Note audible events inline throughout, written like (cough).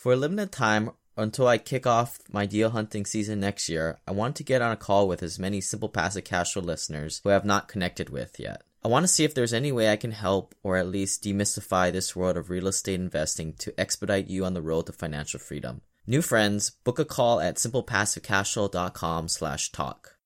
For a limited time, until I kick off my deal hunting season next year, I want to get on a call with as many Simple Passive Cash Flow listeners who I have not connected with yet. I want to see if there's any way I can help or at least demystify this world of real estate investing to expedite you on the road to financial freedom. New friends, book a call at simplepassivecashflow.com slash talk.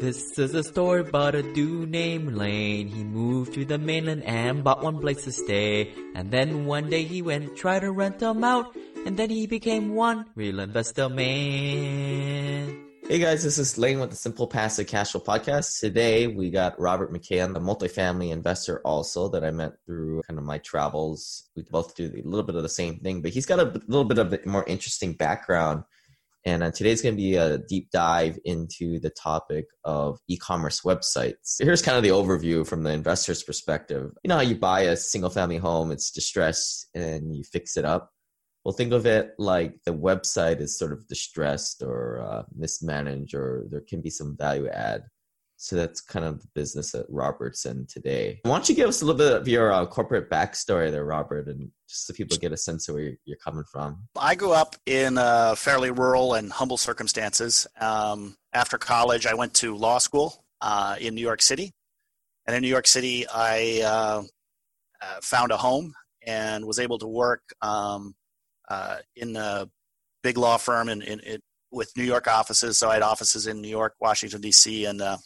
This is a story about a dude named Lane. He moved to the mainland and bought one place to stay. And then one day he went try to rent them out. And then he became one real investor man. Hey guys, this is Lane with the Simple Passive Cash Flow Podcast. Today we got Robert McCann, the multifamily investor also that I met through kind of my travels. We both do a little bit of the same thing, but he's got a little bit of a more interesting background and uh, today's going to be a deep dive into the topic of e-commerce websites. Here's kind of the overview from the investor's perspective. You know how you buy a single family home, it's distressed and you fix it up. Well, think of it like the website is sort of distressed or uh, mismanaged, or there can be some value add. So that's kind of the business that Robertson today. Why don't you give us a little bit of your uh, corporate backstory there, Robert, and just so people get a sense of where you're, you're coming from? I grew up in uh, fairly rural and humble circumstances. Um, after college, I went to law school uh, in New York City. And in New York City, I uh, uh, found a home and was able to work um, uh, in a big law firm in, in, in with New York offices. So I had offices in New York, Washington D.C., and uh,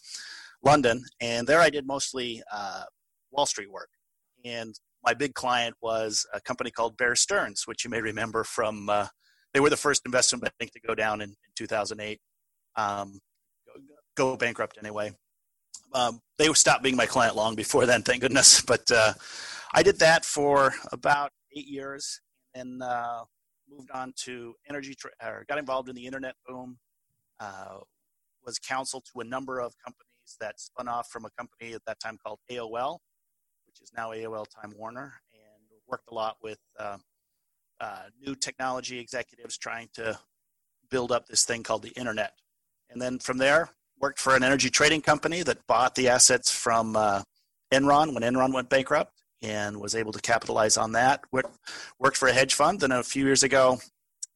London, and there I did mostly uh, Wall Street work. And my big client was a company called Bear Stearns, which you may remember from. Uh, they were the first investment bank to go down in, in 2008, um, go bankrupt anyway. Um, they stopped being my client long before then, thank goodness. But uh, I did that for about eight years, and uh, moved on to energy, tra- or got involved in the internet boom, uh, was counsel to a number of companies that spun off from a company at that time called AOL, which is now AOL Time Warner, and worked a lot with uh, uh, new technology executives trying to build up this thing called the internet. And then from there, worked for an energy trading company that bought the assets from uh, Enron when Enron went bankrupt and was able to capitalize on that. Worked for a hedge fund, Then a few years ago,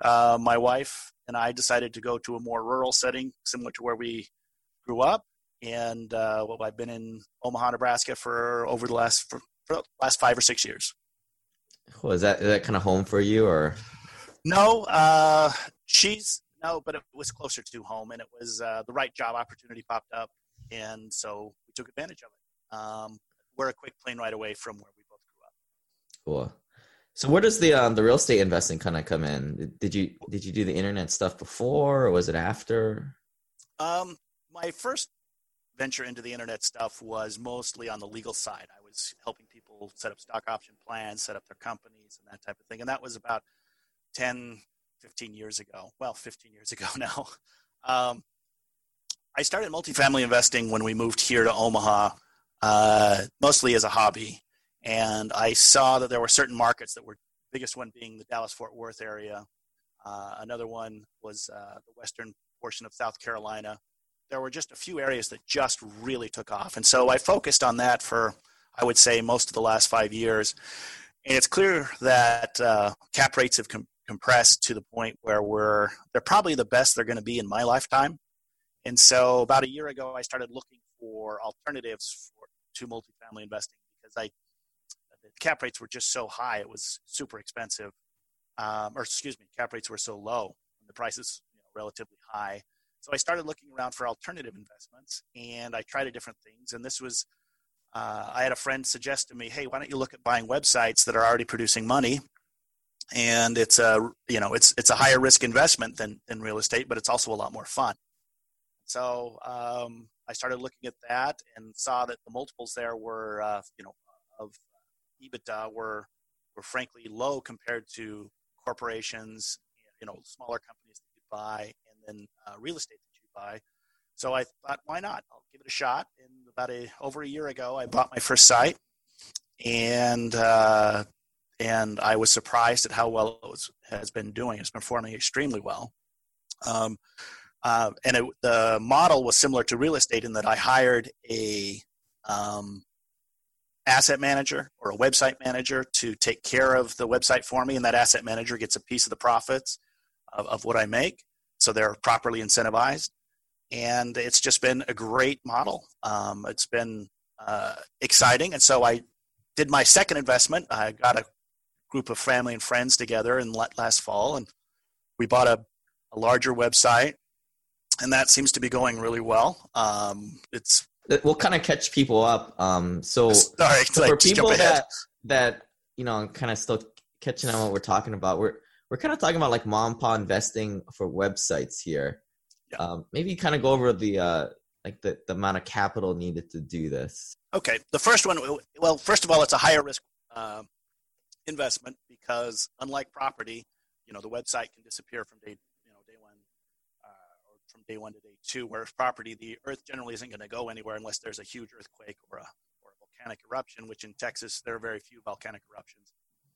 uh, my wife and I decided to go to a more rural setting, similar to where we grew up. And uh, well, I've been in Omaha, Nebraska for over the last for, for the last five or six years. Well, is that is that kind of home for you, or? No, uh, she's no, but it was closer to home, and it was uh, the right job opportunity popped up, and so we took advantage of it. Um, we're a quick plane ride away from where we both grew up. Cool. So where does the um, the real estate investing kind of come in? Did you did you do the internet stuff before, or was it after? Um, my first venture into the internet stuff was mostly on the legal side. I was helping people set up stock option plans, set up their companies, and that type of thing. And that was about 10, 15 years ago. Well, 15 years ago (laughs) now. Um, I started multifamily investing when we moved here to Omaha uh, mostly as a hobby. And I saw that there were certain markets that were biggest one being the Dallas Fort Worth area. Uh, another one was uh, the western portion of South Carolina. There were just a few areas that just really took off. And so I focused on that for, I would say, most of the last five years. And it's clear that uh, cap rates have com- compressed to the point where we're, they're probably the best they're going to be in my lifetime. And so about a year ago, I started looking for alternatives to multifamily investing because I cap rates were just so high; it was super expensive. Um, or excuse me, cap rates were so low, and the prices you know, relatively high. So I started looking around for alternative investments, and I tried a different things. And this was, uh, I had a friend suggest to me, "Hey, why don't you look at buying websites that are already producing money?" And it's a, you know, it's it's a higher risk investment than than real estate, but it's also a lot more fun. So um, I started looking at that and saw that the multiples there were, uh, you know, of EBITDA were were frankly low compared to corporations, you know, smaller companies that you buy, and then uh, real estate that you buy. So I thought, why not? I'll give it a shot. And about a over a year ago, I bought my first site, and uh, and I was surprised at how well it was, has been doing. It's performing extremely well. Um, uh, and it, the model was similar to real estate in that I hired a um, asset manager or a website manager to take care of the website for me, and that asset manager gets a piece of the profits of, of what I make. So they're properly incentivized. And it's just been a great model. Um, it's been uh, exciting. And so I did my second investment. I got a group of family and friends together in last fall, and we bought a, a larger website, and that seems to be going really well. Um, it's we'll kind of catch people up. Um, so, (laughs) Sorry, so like, for people that that you know kind of still catching on what we're talking about, we're we're kind of talking about like mom pa investing for websites here. Yeah. Um, maybe kind of go over the uh, like the, the amount of capital needed to do this. Okay, the first one. Well, first of all, it's a higher risk uh, investment because unlike property, you know the website can disappear from day know day one uh, or from day one to day two. Whereas property, the earth generally isn't going to go anywhere unless there's a huge earthquake or a or a volcanic eruption. Which in Texas there are very few volcanic eruptions.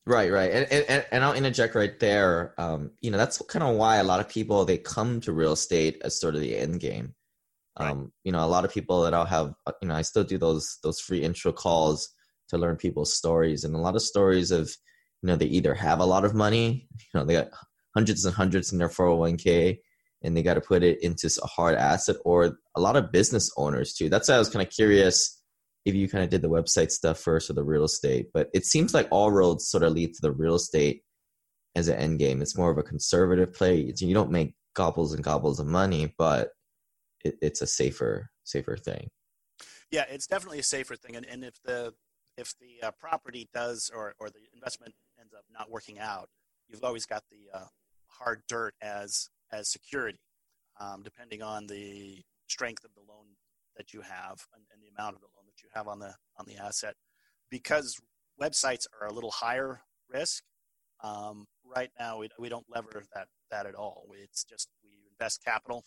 Right, right, and and, and I'll interject right there. Um, you know, that's kind of why a lot of people they come to real estate as sort of the end game. Right. Um, you know, a lot of people that I'll have, uh, you know, I still do those those free intro calls to learn people's stories, and a lot of stories of, you know, they either have a lot of money, you know, they got hundreds and hundreds in their 401k, and they got to put it into a hard asset, or a lot of business owners too. That's why I was kind of curious if you kind of did the website stuff first or the real estate. But it seems like all roads sort of lead to the real estate as an end game. It's more of a conservative play. You don't make gobbles and gobbles of money, but it, it's a safer safer thing. Yeah, it's definitely a safer thing. And, and if the if the uh, property does or, or the investment ends up not working out, you've always got the uh, hard dirt as as security, um, depending on the strength of the loan that you have and, and the amount of the loan that you have on the on the asset. Because websites are a little higher risk, um, right now we, we don't lever that that at all. It's just we invest capital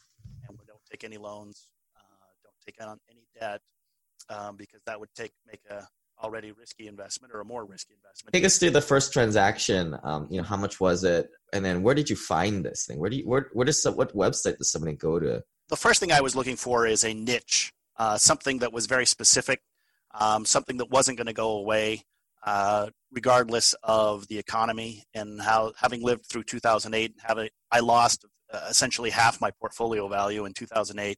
and we don't take any loans, uh, don't take on any debt um, because that would take make a already risky investment or a more risky investment. Take us through the first transaction. Um, you know, how much was it, and then where did you find this thing? Where do you where where does what website does somebody go to? The first thing I was looking for is a niche, uh, something that was very specific, um, something that wasn't going to go away. Uh, regardless of the economy and how having lived through 2008 having i lost uh, essentially half my portfolio value in 2008.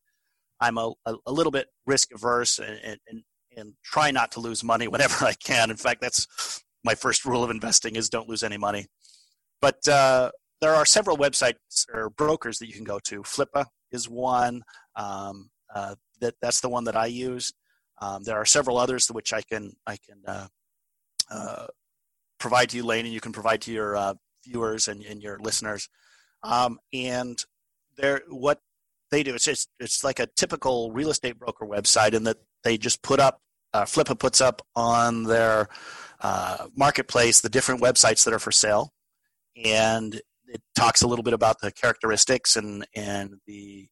I'm a, a, a little bit risk averse and, and, and try not to lose money (laughs) whenever I can. In fact, that's my first rule of investing is don't lose any money. But uh, there are several websites or brokers that you can go to. Flippa is one. Um, uh, that that's the one that I use. Um, there are several others which I can I can uh, uh, provide to you, Lane, and you can provide to your uh, viewers and, and your listeners. Um, and they're what they do. It's just it's like a typical real estate broker website, in that they just put up uh, Flippa puts up on their uh, marketplace the different websites that are for sale, and it talks a little bit about the characteristics and and the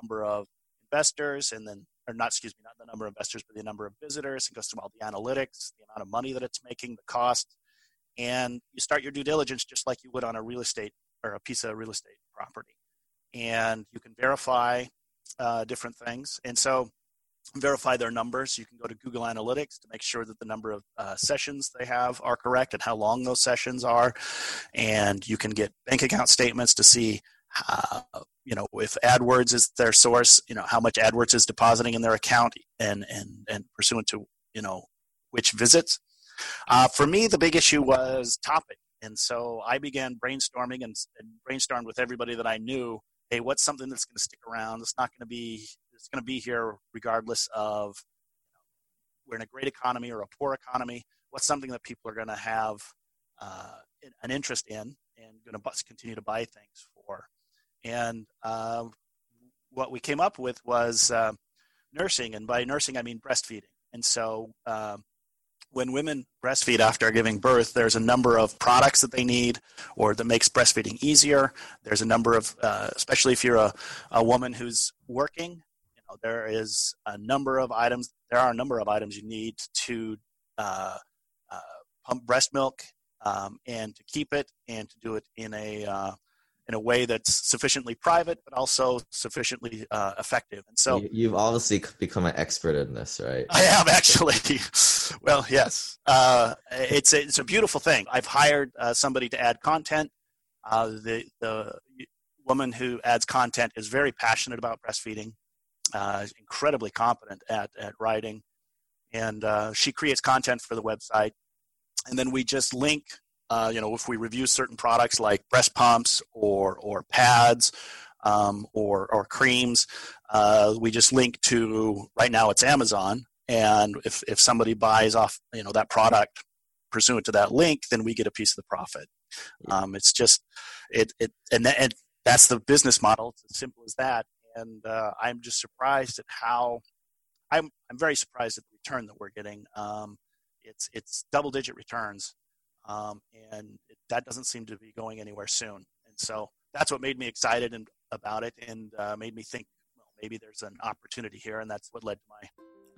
number of investors, and then or not excuse me, not the number of investors, but the number of visitors. It goes through all the analytics, the amount of money that it's making, the cost, and you start your due diligence just like you would on a real estate or a piece of real estate property. And you can verify uh, different things. And so verify their numbers. You can go to Google Analytics to make sure that the number of uh, sessions they have are correct and how long those sessions are. And you can get bank account statements to see, uh, you know, if AdWords is their source, you know, how much AdWords is depositing in their account and, and, and pursuant to, you know, which visits. Uh, for me, the big issue was topic. And so I began brainstorming and, and brainstormed with everybody that I knew. Hey, what's something that's going to stick around? It's not going to be. It's going to be here regardless of you know, we're in a great economy or a poor economy. What's something that people are going to have uh, an interest in and going to continue to buy things for? And uh, what we came up with was uh, nursing, and by nursing I mean breastfeeding. And so um, when women breastfeed after giving birth, there's a number of products that they need or that makes breastfeeding easier. There's a number of, uh, especially if you're a, a woman who's working, there is a number of items, there are a number of items you need to uh, uh, pump breast milk um, and to keep it and to do it in a, uh, in a way that's sufficiently private but also sufficiently uh, effective. And so you've obviously become an expert in this, right? I have actually. (laughs) well, yes, uh, it's a, it's a beautiful thing. I've hired uh, somebody to add content. Uh, the the woman who adds content is very passionate about breastfeeding, uh, incredibly competent at at writing, and uh, she creates content for the website. And then we just link uh, you know, if we review certain products like breast pumps or or pads um, or or creams, uh, we just link to right now it's Amazon, and if if somebody buys off you know that product pursuant to that link, then we get a piece of the profit. Um, it's just it it and, that, and that's the business model. It's as simple as that. And uh, I'm just surprised at how I'm I'm very surprised at the return that we're getting. Um, it's it's double digit returns um, and it, that doesn't seem to be going anywhere soon. And so that's what made me excited and, about it, and uh, made me think, well, maybe there's an opportunity here, and that's what led to my.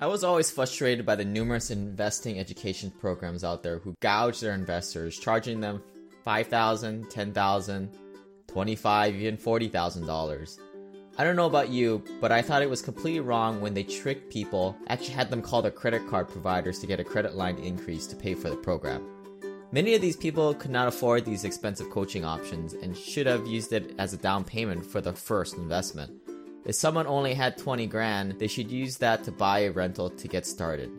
I was always frustrated by the numerous investing education programs out there who gouge their investors, charging them five thousand, ten thousand, twenty-five, even forty thousand dollars. I don't know about you, but I thought it was completely wrong when they tricked people, actually had them call their credit card providers to get a credit line increase to pay for the program. Many of these people could not afford these expensive coaching options and should have used it as a down payment for their first investment. If someone only had 20 grand, they should use that to buy a rental to get started.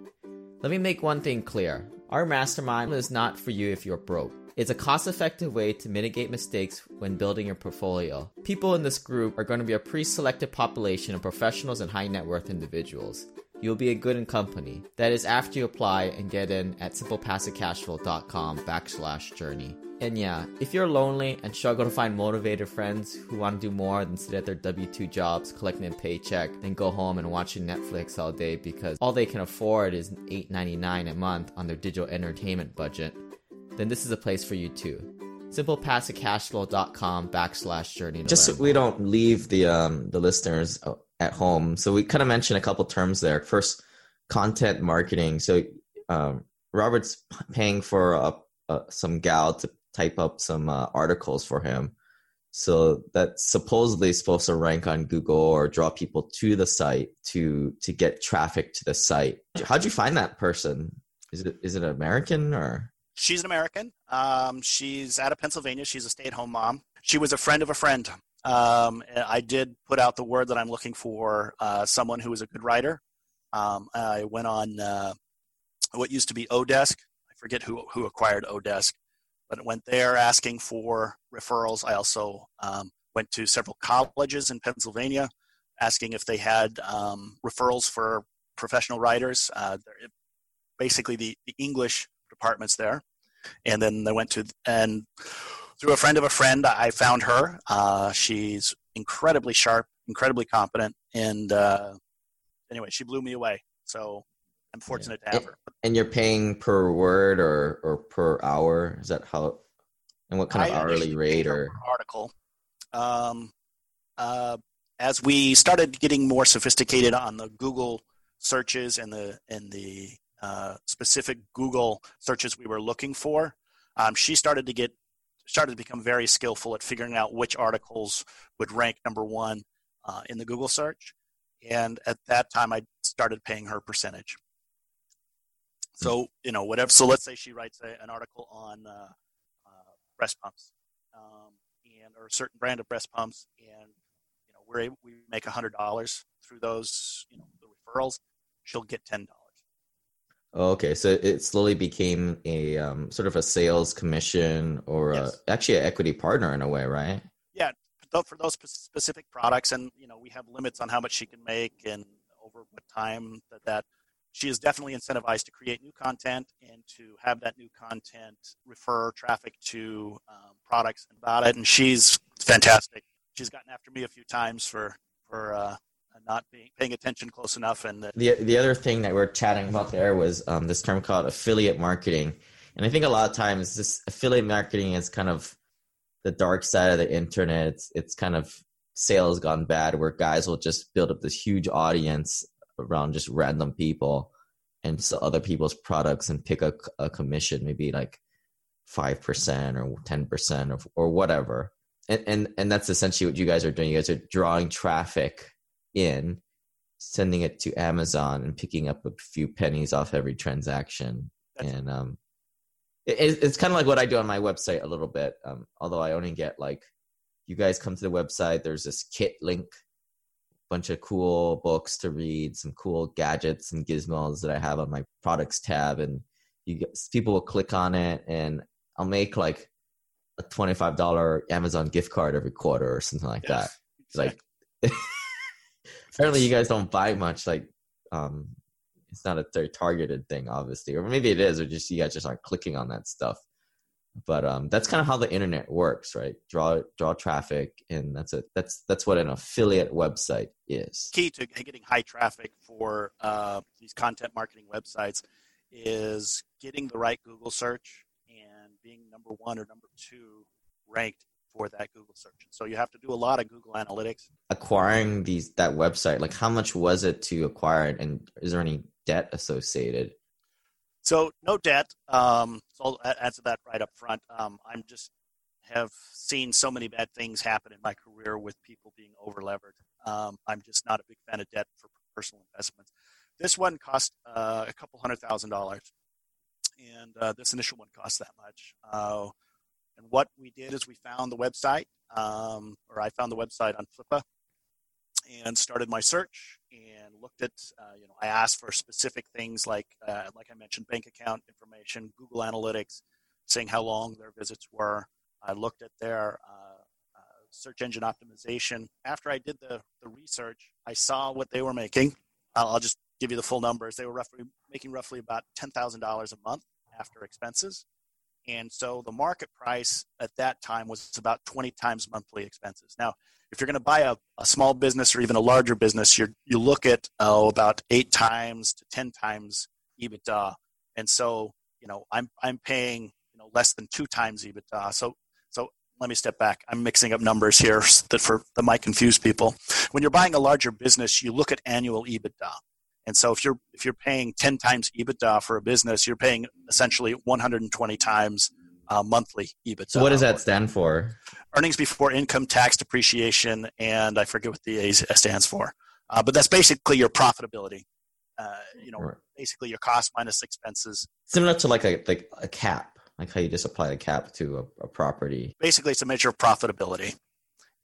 Let me make one thing clear. Our mastermind is not for you if you're broke. It's a cost effective way to mitigate mistakes when building your portfolio. People in this group are going to be a pre selected population of professionals and high net worth individuals you'll be a good in company. That is after you apply and get in at simplepassivecashflow.com backslash journey. And yeah, if you're lonely and struggle to find motivated friends who want to do more than sit at their W 2 jobs collecting a paycheck, then go home and watching Netflix all day because all they can afford is $8.99 a month on their digital entertainment budget, then this is a place for you too. SimplePassiveCashflow.com backslash journey. Just so we don't leave the um, the listeners at home. So we kind of mentioned a couple terms there. First, content marketing. So um, Robert's paying for a, a, some gal to type up some uh, articles for him. So that's supposedly supposed to rank on Google or draw people to the site to to get traffic to the site. How'd you find that person? Is it is it American or? She's an American. Um, she's out of Pennsylvania. She's a stay-at-home mom. She was a friend of a friend um, I did put out the word that I'm looking for uh, someone who is a good writer. Um, I went on uh, what used to be Odesk. I forget who who acquired Odesk, but went there asking for referrals. I also um, went to several colleges in Pennsylvania asking if they had um, referrals for professional writers. Uh, basically, the, the English departments there, and then I went to and through a friend of a friend, I found her. Uh, she's incredibly sharp, incredibly competent, and uh, anyway, she blew me away. So I'm fortunate yeah. to have her. And you're paying per word or or per hour? Is that how? And what kind of hourly rate or article? Um, uh, as we started getting more sophisticated on the Google searches and the and the uh, specific Google searches we were looking for, um, she started to get started to become very skillful at figuring out which articles would rank number one uh, in the Google search. And at that time, I started paying her percentage. So, you know, whatever. So let's say she writes a, an article on uh, uh, breast pumps um, and or a certain brand of breast pumps, and you know, we're able, we make hundred dollars through those, you know, the referrals. She'll get ten dollars. Okay, so it slowly became a um, sort of a sales commission or yes. a, actually an equity partner in a way, right? Yeah, for those specific products, and you know we have limits on how much she can make and over what time that that she is definitely incentivized to create new content and to have that new content refer traffic to um, products about it. And she's fantastic. She's gotten after me a few times for for uh, not being paying attention close enough. And the the, the other thing that we're chatting about there was um, this term called affiliate marketing, and I think a lot of times this affiliate marketing is kind of the dark side of the internet. It's, it's kind of sales gone bad, where guys will just build up this huge audience around just random people and sell other people's products and pick a, a commission, maybe like five percent or ten percent or or whatever. and, and and that's essentially what you guys are doing. You guys are drawing traffic in, sending it to Amazon, and picking up a few pennies off every transaction. That's and um, it, it's kind of like what I do on my website a little bit. Um, although I only get like, you guys come to the website. There's this kit link, bunch of cool books to read, some cool gadgets and gizmos that I have on my products tab, and you get, people will click on it, and I'll make like a twenty-five dollar Amazon gift card every quarter or something like Yeah, that. Like, apparently you guys don't buy much. Like, um, it's not a targeted thing, obviously, or maybe it is, or just you guys just aren't clicking on that stuff. But um, that's kind of how the internet works, right? Draw draw traffic, and that's it. That's that's what an affiliate website is. key to getting high traffic for uh, these content marketing websites is getting the right Google search and being number one or number two ranked for that Google search. So you have to do a lot of Google Analytics. Acquiring these that website, like how much was it to acquire it, and is there any debt associated? So no debt. Um, so I'll answer that right up front. Um, I'm just have seen so many bad things happen in my career with people being over levered. Um, I'm just not a big fan of debt for personal investments. This one cost uh, a couple hundred thousand dollars, and uh, this initial one cost that much. Uh, and what we did is we found the website, um, or I found the website on Flippa, and started my search and looked at uh, you know I asked for specific things like uh, like I mentioned bank account information, Google Analytics, saying how long their visits were. I looked at their uh, uh, search engine optimization. After I did the the research, I saw what they were making. I'll, I'll just give you the full numbers. They were roughly making roughly about ten thousand dollars a month after expenses. And so the market price at that time was about 20 times monthly expenses. Now, if you're going to buy a, a small business or even a larger business, you you look at oh, about eight times to 10 times EBITDA. And so, you know, I'm, I'm paying, you know, less than two times EBITDA. So, so let me step back. I'm mixing up numbers here (laughs) that for that might confuse people. When you're buying a larger business, you look at annual EBITDA. And so if you're if you're paying 10 times EBITDA for a business, you're paying essentially 120 times uh, monthly EBITDA. So what does that stand for? Earnings before income tax depreciation, and I forget what the A stands for. Uh, but that's basically your profitability. Uh, you know, Right. basically your cost minus expenses. Similar to like a like a cap, like how you just apply a cap to a, a property. Basically, it's a measure of profitability.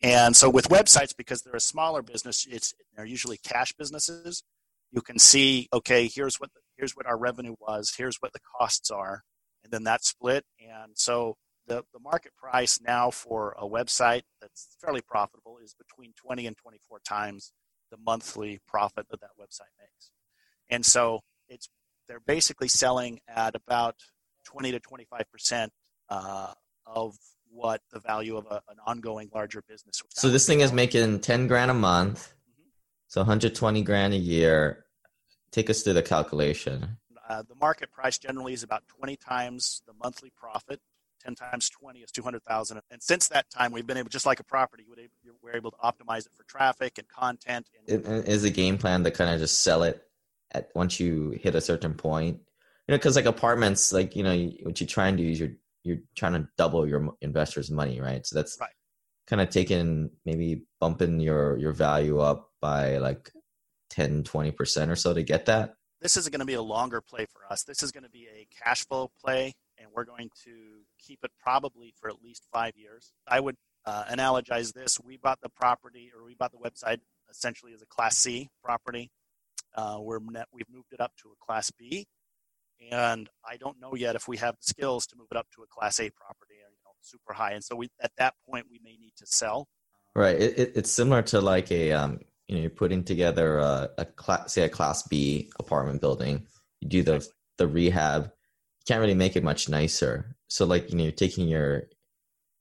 And so with websites, because they're a smaller business, it's they're usually cash businesses. You can see, okay, here's what the, here's what our revenue was, here's what the costs are, and then that split. And so the, the market price now for a website that's fairly profitable is between 20 and 24 times the monthly profit that that website makes. And so it's they're basically selling at about 20 to 25 percent uh, of what the value of a, an ongoing larger business. So this thing is making ten grand a month. So 120 grand a year. Take us through the calculation. Uh, the market price generally is about 20 times the monthly profit. 10 times 20 is 200,000. And since that time, we've been able, just like a property, we're able, to optimize it for traffic and content. And Is the game plan to kind of just sell it at once you hit a certain point? You know, because like apartments, like you know, what you try and do is you're you're trying to double your investors' money, right? So that's Right. kind of taking maybe bumping your your value up by like 10 20 percent or so to get that. this is going to be a longer play for us. This is going to be a cash flow play, and we're going to keep it probably for at least five years. I would uh, analogize this. We bought the property, or we bought the website essentially as a Class C property. Uh, we're net, we've moved it up to a Class B, and I don't know yet if we have the skills to move it up to a Class A property, you know, super high. And so we, at that point, we may need to sell. Right. It, it, it's similar to like a um, you know, you're putting together a, a class, say a class B apartment building. You do the the rehab. You can't really make it much nicer. So like you know, you're taking your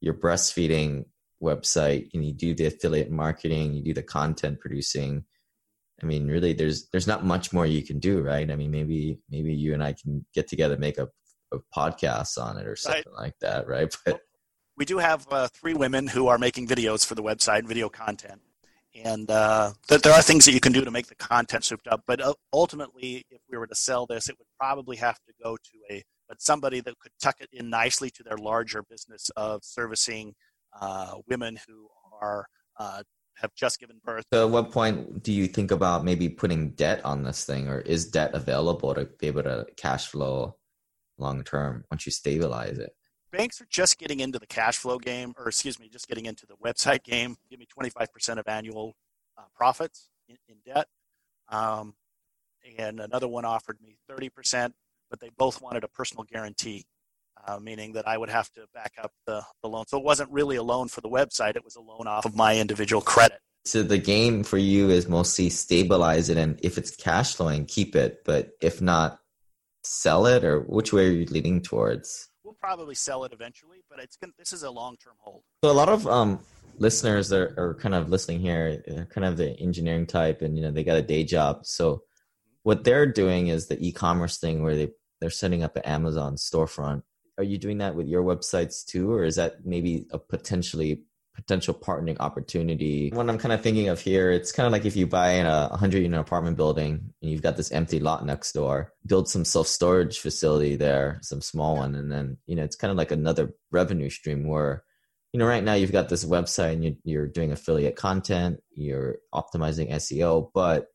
your breastfeeding website and you do the affiliate marketing, you do the content producing. I mean, really, there's there's not much more you can do, right? I mean, maybe maybe you and I can get together, make a, a podcast on it or something like that, right? (laughs) But we do have uh, three women who are making videos for the website, video content, and uh, th- there are things that you can do to make the content souped up. But uh, ultimately, if we were to sell this, it would probably have to go to a but somebody that could tuck it in nicely to their larger business of servicing uh, women who are uh, have just given birth. So at what point do you think about maybe putting debt on this thing, or is debt available to be able to cash flow long term once you stabilize it? Banks are just getting into the cash flow game, or excuse me, just getting into the website game. Give me 25% of annual uh, profits in, in debt. Um, and another one offered me 30%, but they both wanted a personal guarantee, uh, meaning that I would have to back up the, the loan. So it wasn't really a loan for the website, it was a loan off of my individual credit. So the game for you is mostly stabilize it, and if it's cash flowing, keep it. But if not, sell it, or which way are you leaning towards? We'll probably sell it eventually, but it's gonna, this is a long term hold. So a lot of um, listeners are, are kind of listening here, they're kind of the engineering type, and you know they got a day job. So what they're doing is the e-commerce thing where they they're setting up an Amazon storefront. Are you doing that with your websites too, or is that maybe a potentially potential partnering opportunity? What I'm kind of thinking of here, it's kind of like if you buy in a 100 unit apartment building and you've got this empty lot next door, build some self storage facility there, some small one, and then you know it's kind of like another revenue stream where you know right now you've got this website and you, you're doing affiliate content, you're optimizing SEO, but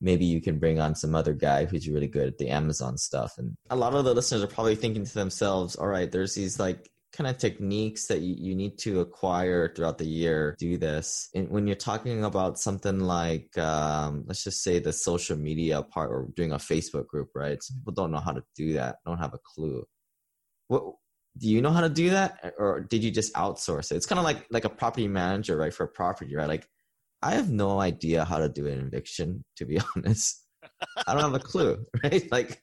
maybe you can bring on some other guy who's really good at the Amazon stuff. And a lot of the listeners are probably thinking to themselves, all right, there's these like kind of techniques that you, you need to acquire throughout the year do this and when you're talking about something like um, let's just say the social media part or doing a facebook group right some people don't know how to do that don't have a clue what do you know how to do that or did you just outsource it it's kind of like like a property manager right for a property right like I have no idea how to do an eviction, to be (laughs) honest. I don't have a clue, (laughs) right? Like,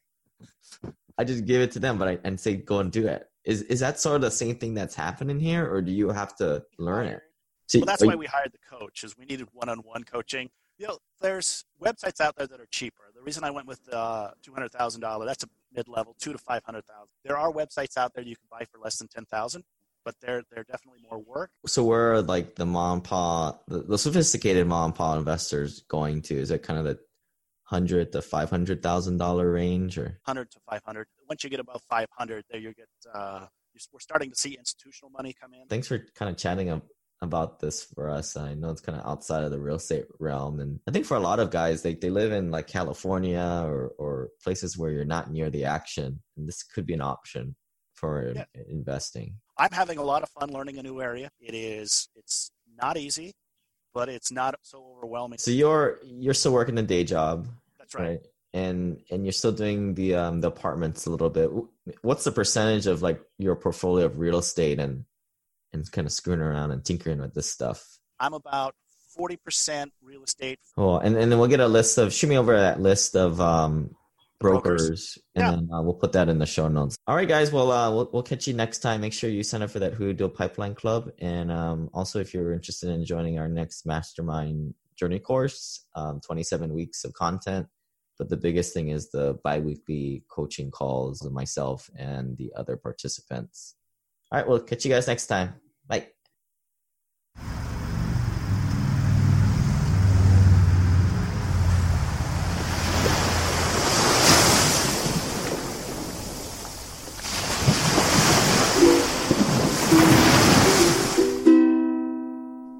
I just give it to them, but I and say go and do it. Is is that sort of the same thing that's happening here, or do you have to learn it? So, well, that's why you, we hired the coach, is we needed one-on-one coaching. You know, there's websites out there that are cheaper. The reason I went with uh, two hundred thousand dollar, that's a mid-level, two to five hundred thousand. There are websites out there you can buy for less than ten thousand but they're they're definitely more work. So where are like the mom and pop, the, the sophisticated mom and pop investors going to? Is it kind of the hundred to five hundred thousand dollar range, or hundred to five hundred? Once you get above five hundred, there you get uh, we're starting to see institutional money come in. Thanks for kind of chatting about this for us. I know it's kind of outside of the real estate realm, and I think for a lot of guys, they they live in like California or or places where you're not near the action, and this could be an option for yeah. investing. I'm having a lot of fun learning a new area. It is it's not easy, but it's not so overwhelming. So you're you're still working a day job. That's right. right? And and you're still doing the um the apartments a little bit. What's the percentage of like your portfolio of real estate and and kind of screwing around and tinkering with this stuff? I'm about 40% real estate. Cool. And and then we'll get a list of shoot me over that list of um brokers, brokers. and yeah. then uh, we'll put that in the show notes. All right, guys. Well, uh, we'll we'll catch you next time. Make sure you sign up for that Hui Deal Pipeline Club, and um, also if you're interested in joining our next Mastermind Journey course, um, 27 weeks of content. But the biggest thing is the biweekly coaching calls of myself and the other participants. All right, we'll catch you guys next time. Bye.